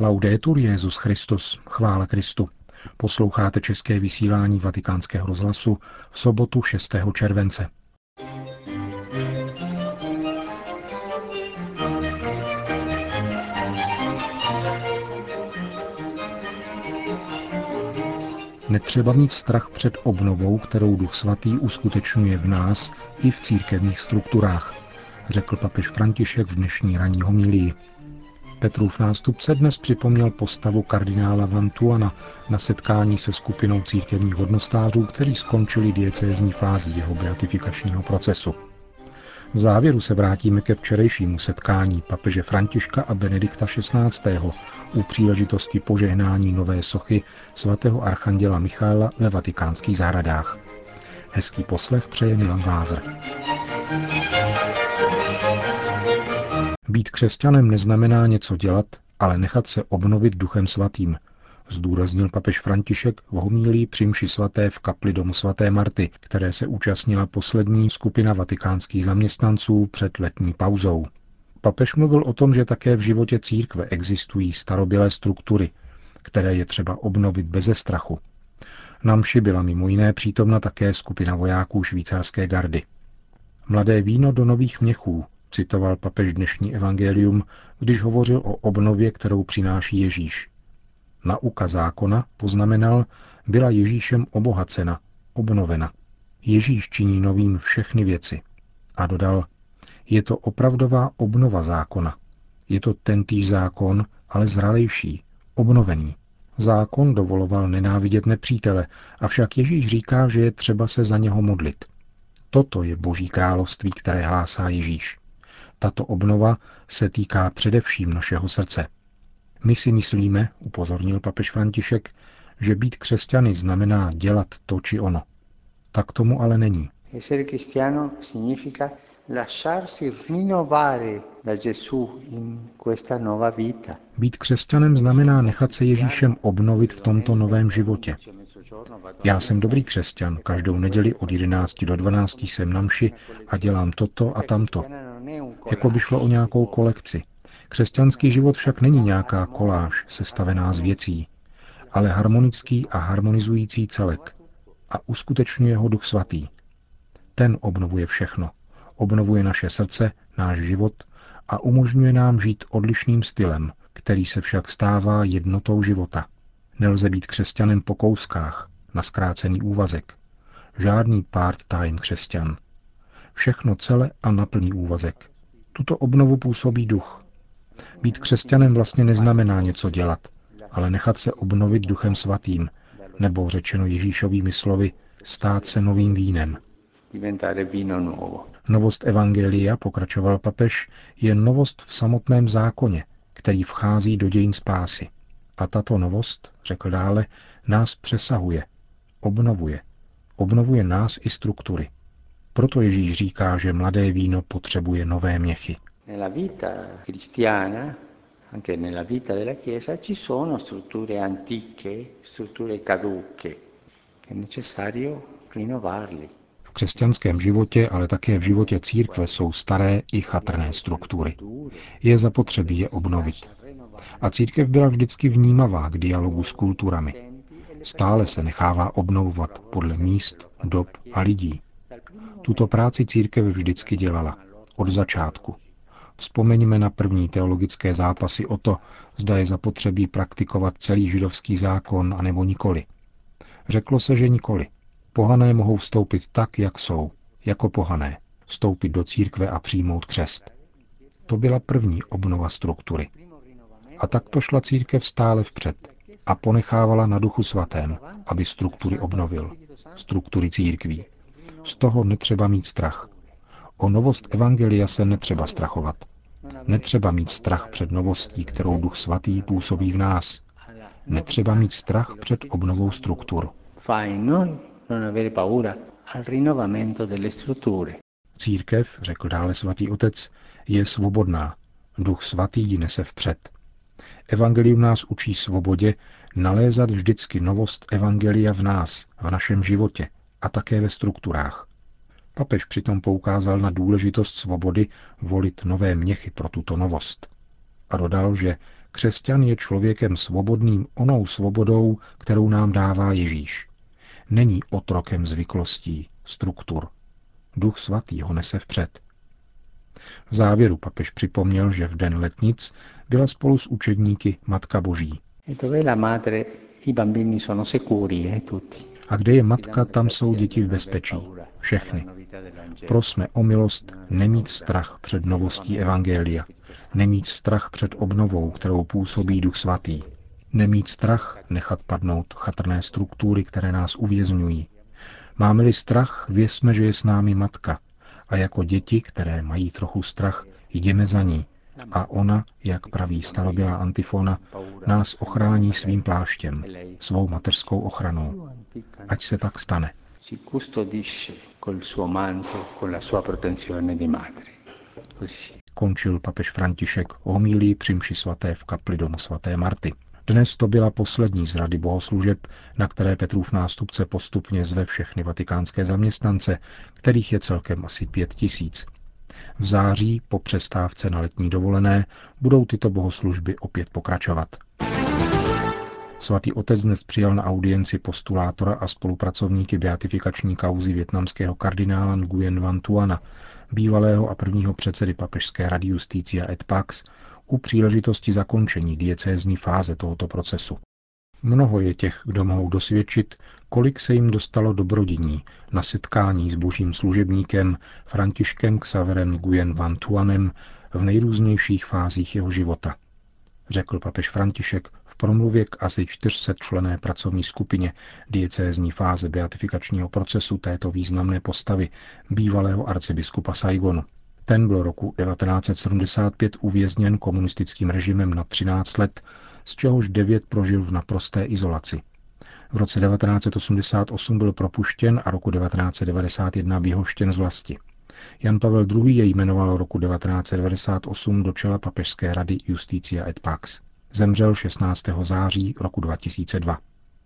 Laudetur Jezus Christus, chvála Kristu. Posloucháte české vysílání Vatikánského rozhlasu v sobotu 6. července. Netřeba mít strach před obnovou, kterou Duch Svatý uskutečňuje v nás i v církevních strukturách, řekl papež František v dnešní ranní homilii. Petrův nástupce dnes připomněl postavu kardinála Vantuana na setkání se skupinou církevních hodnostářů, kteří skončili diecézní fázi jeho beatifikačního procesu. V závěru se vrátíme ke včerejšímu setkání papeže Františka a Benedikta XVI. u příležitosti požehnání nové sochy svatého archanděla Michaela ve vatikánských zahradách. Hezký poslech přeje Milan Glázer. Být křesťanem neznamená něco dělat, ale nechat se obnovit duchem svatým, zdůraznil papež František v homílí při svaté v kapli domu svaté Marty, které se účastnila poslední skupina vatikánských zaměstnanců před letní pauzou. Papež mluvil o tom, že také v životě církve existují starobilé struktury, které je třeba obnovit beze strachu. Na mši byla mimo jiné přítomna také skupina vojáků švýcarské gardy. Mladé víno do nových měchů, citoval papež dnešní evangelium, když hovořil o obnově, kterou přináší Ježíš. Nauka zákona, poznamenal, byla Ježíšem obohacena, obnovena. Ježíš činí novým všechny věci. A dodal, je to opravdová obnova zákona. Je to tentýž zákon, ale zralejší, obnovený. Zákon dovoloval nenávidět nepřítele, avšak Ježíš říká, že je třeba se za něho modlit. Toto je Boží království, které hlásá Ježíš. Tato obnova se týká především našeho srdce. My si myslíme, upozornil papež František, že být křesťany znamená dělat to či ono. Tak tomu ale není. Být křesťanem znamená nechat se Ježíšem obnovit v tomto novém životě. Já jsem dobrý křesťan, každou neděli od 11 do 12 jsem na mši a dělám toto a tamto. Jako by šlo o nějakou kolekci. Křesťanský život však není nějaká koláž sestavená z věcí, ale harmonický a harmonizující celek a uskutečňuje ho Duch Svatý. Ten obnovuje všechno. Obnovuje naše srdce, náš život a umožňuje nám žít odlišným stylem, který se však stává jednotou života. Nelze být křesťanem po kouskách, na zkrácený úvazek. Žádný part-time křesťan. Všechno celé a na plný úvazek. Tuto obnovu působí duch. Být křesťanem vlastně neznamená něco dělat, ale nechat se obnovit duchem svatým, nebo řečeno Ježíšovými slovy, stát se novým vínem. Novost Evangelia, pokračoval papež, je novost v samotném zákoně, který vchází do dějin spásy. A tato novost, řekl dále, nás přesahuje, obnovuje. Obnovuje nás i struktury. Proto Ježíš říká, že mladé víno potřebuje nové měchy. Nella vita cristiana, anche nella vita della Chiesa, ci sono strutture antiche, strutture caduche. È necessario rinnovarli. V křesťanském životě, ale také v životě církve jsou staré i chatrné struktury. Je zapotřebí je obnovit. A církev byla vždycky vnímavá k dialogu s kulturami. Stále se nechává obnovovat podle míst, dob a lidí. Tuto práci církev vždycky dělala. Od začátku. Vzpomeňme na první teologické zápasy o to, zda je zapotřebí praktikovat celý židovský zákon, anebo nikoli. Řeklo se, že nikoli. Pohané mohou vstoupit tak, jak jsou, jako pohané, vstoupit do církve a přijmout křest. To byla první obnova struktury. A tak to šla církev stále vpřed a ponechávala na duchu svatém, aby struktury obnovil, struktury církví. Z toho netřeba mít strach. O novost Evangelia se netřeba strachovat. Netřeba mít strach před novostí, kterou Duch Svatý působí v nás. Netřeba mít strach před obnovou struktur. Církev, řekl dále svatý otec, je svobodná. Duch svatý ji nese vpřed. Evangelium nás učí svobodě nalézat vždycky novost Evangelia v nás, v našem životě a také ve strukturách. Papež přitom poukázal na důležitost svobody volit nové měchy pro tuto novost. A dodal, že Křesťan je člověkem svobodným onou svobodou, kterou nám dává Ježíš. Není otrokem zvyklostí, struktur. Duch svatý ho nese vpřed. V závěru papež připomněl, že v den letnic byla spolu s učedníky Matka Boží. A kde je matka, tam jsou děti v bezpečí. Všechny. Prosme o milost nemít strach před novostí Evangelia, nemít strach před obnovou, kterou působí Duch Svatý, nemít strach nechat padnout chatrné struktury, které nás uvězňují. Máme-li strach, věsme, že je s námi matka a jako děti, které mají trochu strach, jdeme za ní, a ona, jak praví starobylá antifona, nás ochrání svým pláštěm, svou mateřskou ochranou. Ať se tak stane. Končil papež František homílí při svaté v kapli domu svaté Marty. Dnes to byla poslední z rady bohoslužeb, na které Petrův nástupce postupně zve všechny vatikánské zaměstnance, kterých je celkem asi pět tisíc. V září, po přestávce na letní dovolené, budou tyto bohoslužby opět pokračovat. Svatý otec dnes přijal na audienci postulátora a spolupracovníky beatifikační kauzy větnamského kardinála Nguyen Van Tuana, bývalého a prvního předsedy papežské rady Justícia et Pax, u příležitosti zakončení diecézní fáze tohoto procesu. Mnoho je těch, kdo mohou dosvědčit, kolik se jim dostalo dobrodiní na setkání s božím služebníkem Františkem Xaverem Nguyen Van Tuanem v nejrůznějších fázích jeho života. Řekl papež František v promluvě k asi 400 člené pracovní skupině diecézní fáze beatifikačního procesu této významné postavy bývalého arcibiskupa Saigonu. Ten byl roku 1975 uvězněn komunistickým režimem na 13 let, z čehož 9 prožil v naprosté izolaci. V roce 1988 byl propuštěn a roku 1991 vyhoštěn z vlasti. Jan Pavel II. jej jmenoval roku 1998 do čela papežské rady Justícia et Pax. Zemřel 16. září roku 2002.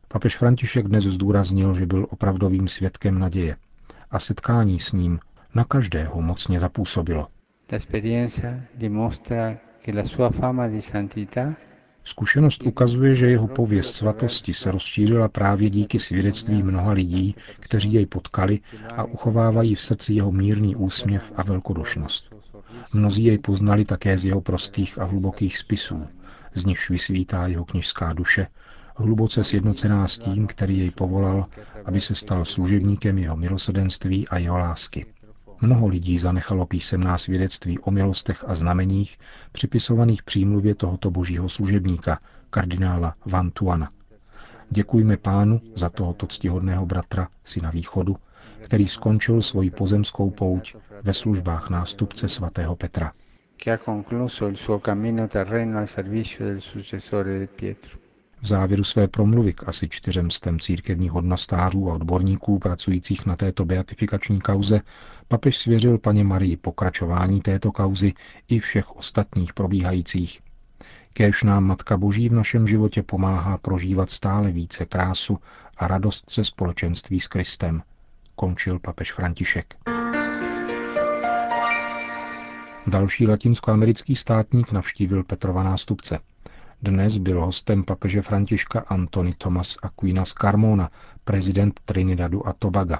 Papež František dnes zdůraznil, že byl opravdovým svědkem naděje a setkání s ním na každého mocně zapůsobilo. Zkušenost ukazuje, že jeho pověst svatosti se rozšířila právě díky svědectví mnoha lidí, kteří jej potkali a uchovávají v srdci jeho mírný úsměv a velkodušnost. Mnozí jej poznali také z jeho prostých a hlubokých spisů, z nichž vysvítá jeho kněžská duše, hluboce sjednocená s tím, který jej povolal, aby se stal služebníkem jeho milosedenství a jeho lásky. Mnoho lidí zanechalo písemná svědectví o milostech a znameních připisovaných přímluvě tohoto božího služebníka, kardinála Van Tuana. Děkujme pánu za tohoto ctihodného bratra, syna východu, který skončil svoji pozemskou pouť ve službách nástupce svatého Petra. Che ha concluso il suo cammino terreno al servizio del successore Pietro. V závěru své promluvy k asi čtyřem stem církevních hodnostářů a odborníků pracujících na této beatifikační kauze papež svěřil paně Marii pokračování této kauzy i všech ostatních probíhajících. Kéž nám Matka Boží v našem životě pomáhá prožívat stále více krásu a radost se společenství s Kristem, končil papež František. Další latinskoamerický státník navštívil Petrova nástupce – dnes byl hostem papeže Františka Antony Thomas Aquinas Carmona, prezident Trinidadu a Tobaga.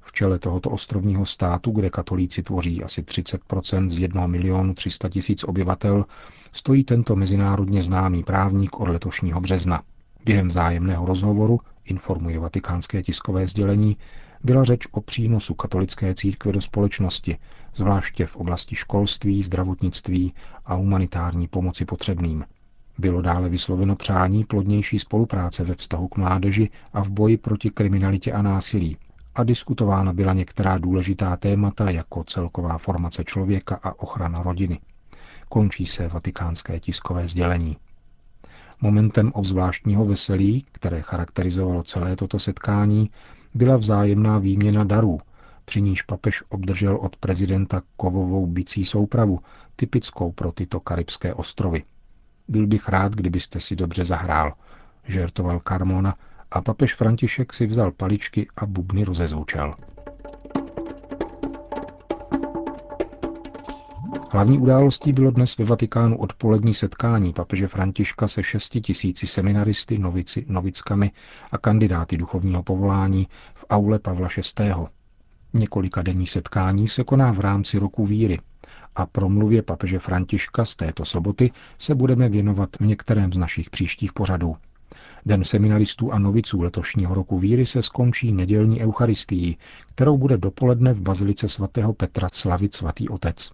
V čele tohoto ostrovního státu, kde katolíci tvoří asi 30% z 1 milionu 300 tisíc obyvatel, stojí tento mezinárodně známý právník od letošního března. Během zájemného rozhovoru, informuje vatikánské tiskové sdělení, byla řeč o přínosu katolické církve do společnosti, zvláště v oblasti školství, zdravotnictví a humanitární pomoci potřebným. Bylo dále vysloveno přání plodnější spolupráce ve vztahu k mládeži a v boji proti kriminalitě a násilí a diskutována byla některá důležitá témata jako celková formace člověka a ochrana rodiny. Končí se vatikánské tiskové sdělení. Momentem obzvláštního veselí, které charakterizovalo celé toto setkání, byla vzájemná výměna darů, při níž papež obdržel od prezidenta kovovou bicí soupravu, typickou pro tyto karibské ostrovy. Byl bych rád, kdybyste si dobře zahrál, žertoval Carmona a papež František si vzal paličky a bubny rozezvučel. Hlavní událostí bylo dnes ve Vatikánu odpolední setkání papeže Františka se šesti tisíci seminaristy, novici, novickami a kandidáty duchovního povolání v aule Pavla VI. Několika denní setkání se koná v rámci roku víry a promluvě papeže Františka z této soboty se budeme věnovat v některém z našich příštích pořadů. Den seminaristů a noviců letošního roku víry se skončí nedělní eucharistií, kterou bude dopoledne v bazilice svatého Petra slavit svatý otec.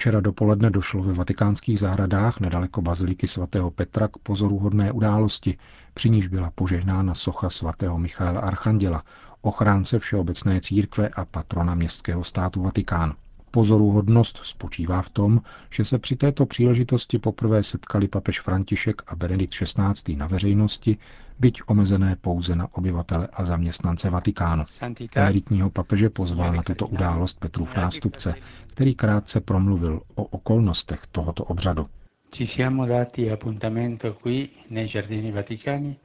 Včera dopoledne došlo ve vatikánských zahradách nedaleko baziliky svatého Petra k pozoruhodné události, při níž byla požehnána socha svatého Michaela Archanděla, ochránce Všeobecné církve a patrona městského státu Vatikán. Pozoruhodnost spočívá v tom, že se při této příležitosti poprvé setkali papež František a Benedikt XVI. na veřejnosti, byť omezené pouze na obyvatele a zaměstnance Vatikánu. Emeritního papeže pozval na tuto událost Petrův nástupce, který krátce promluvil o okolnostech tohoto obřadu.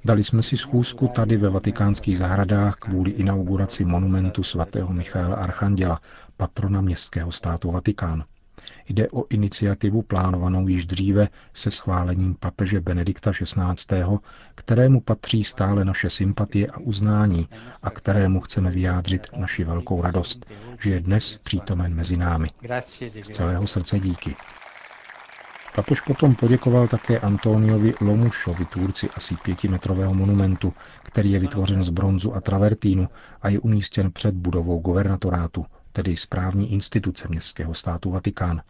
Dali jsme si schůzku tady ve vatikánských zahradách kvůli inauguraci monumentu svatého Michaela Archanděla, patrona městského státu Vatikán. Jde o iniciativu plánovanou již dříve se schválením papeže Benedikta XVI., kterému patří stále naše sympatie a uznání a kterému chceme vyjádřit naši velkou radost, že je dnes přítomen mezi námi. Z celého srdce díky. Papež potom poděkoval také Antoniovi Lomušovi, tvůrci asi pětimetrového monumentu, který je vytvořen z bronzu a travertínu a je umístěn před budovou guvernatorátu, tedy správní instituce městského státu Vatikán.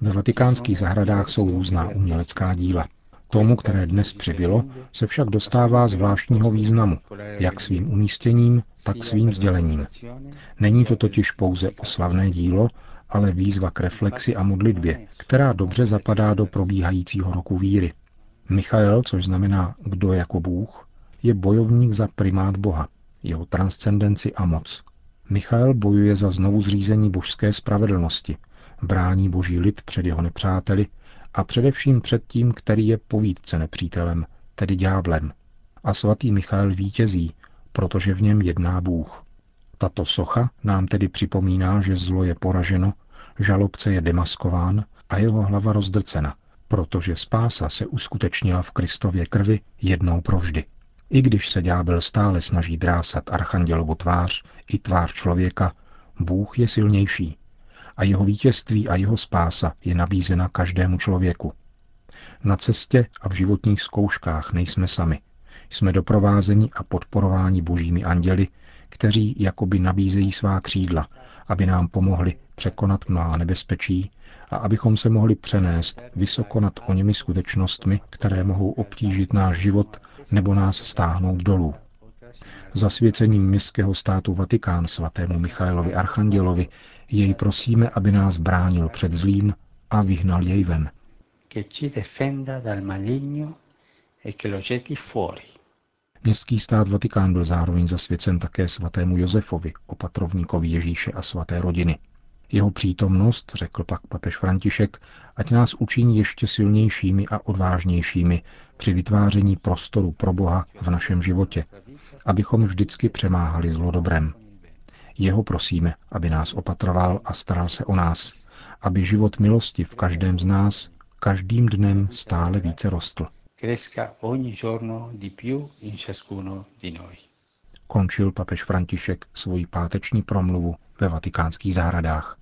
Ve vatikánských zahradách jsou různá umělecká díla. Tomu, které dnes přibylo, se však dostává zvláštního významu, jak svým umístěním, tak svým vzdělením. Není to totiž pouze oslavné dílo, ale výzva k reflexi a modlitbě, která dobře zapadá do probíhajícího roku víry. Michael, což znamená kdo jako Bůh, je bojovník za primát Boha, jeho transcendenci a moc. Michael bojuje za znovu zřízení božské spravedlnosti, brání boží lid před jeho nepřáteli a především před tím, který je povídce nepřítelem, tedy ďáblem. A svatý Michael vítězí, protože v něm jedná Bůh. Tato socha nám tedy připomíná, že zlo je poraženo, žalobce je demaskován a jeho hlava rozdrcena, protože spása se uskutečnila v Kristově krvi jednou provždy. I když se ďábel stále snaží drásat archandělovu tvář i tvář člověka, Bůh je silnější a jeho vítězství a jeho spása je nabízena každému člověku. Na cestě a v životních zkouškách nejsme sami. Jsme doprovázeni a podporováni božími anděli, kteří jakoby nabízejí svá křídla, aby nám pomohli překonat mnohá nebezpečí a abychom se mohli přenést vysoko nad oněmi skutečnostmi, které mohou obtížit náš život nebo nás stáhnout dolů. Zasvěcením městského státu Vatikán svatému Michailovi Archandělovi jej prosíme, aby nás bránil před zlým a vyhnal jej ven. Městský stát Vatikán byl zároveň zasvěcen také svatému Josefovi, opatrovníkovi Ježíše a svaté rodiny. Jeho přítomnost, řekl pak papež František, ať nás učiní ještě silnějšími a odvážnějšími při vytváření prostoru pro Boha v našem životě, abychom vždycky přemáhali zlo dobrem. Jeho prosíme, aby nás opatroval a staral se o nás, aby život milosti v každém z nás každým dnem stále více rostl. Končil papež František svoji páteční promluvu ve vatikánských zahradách.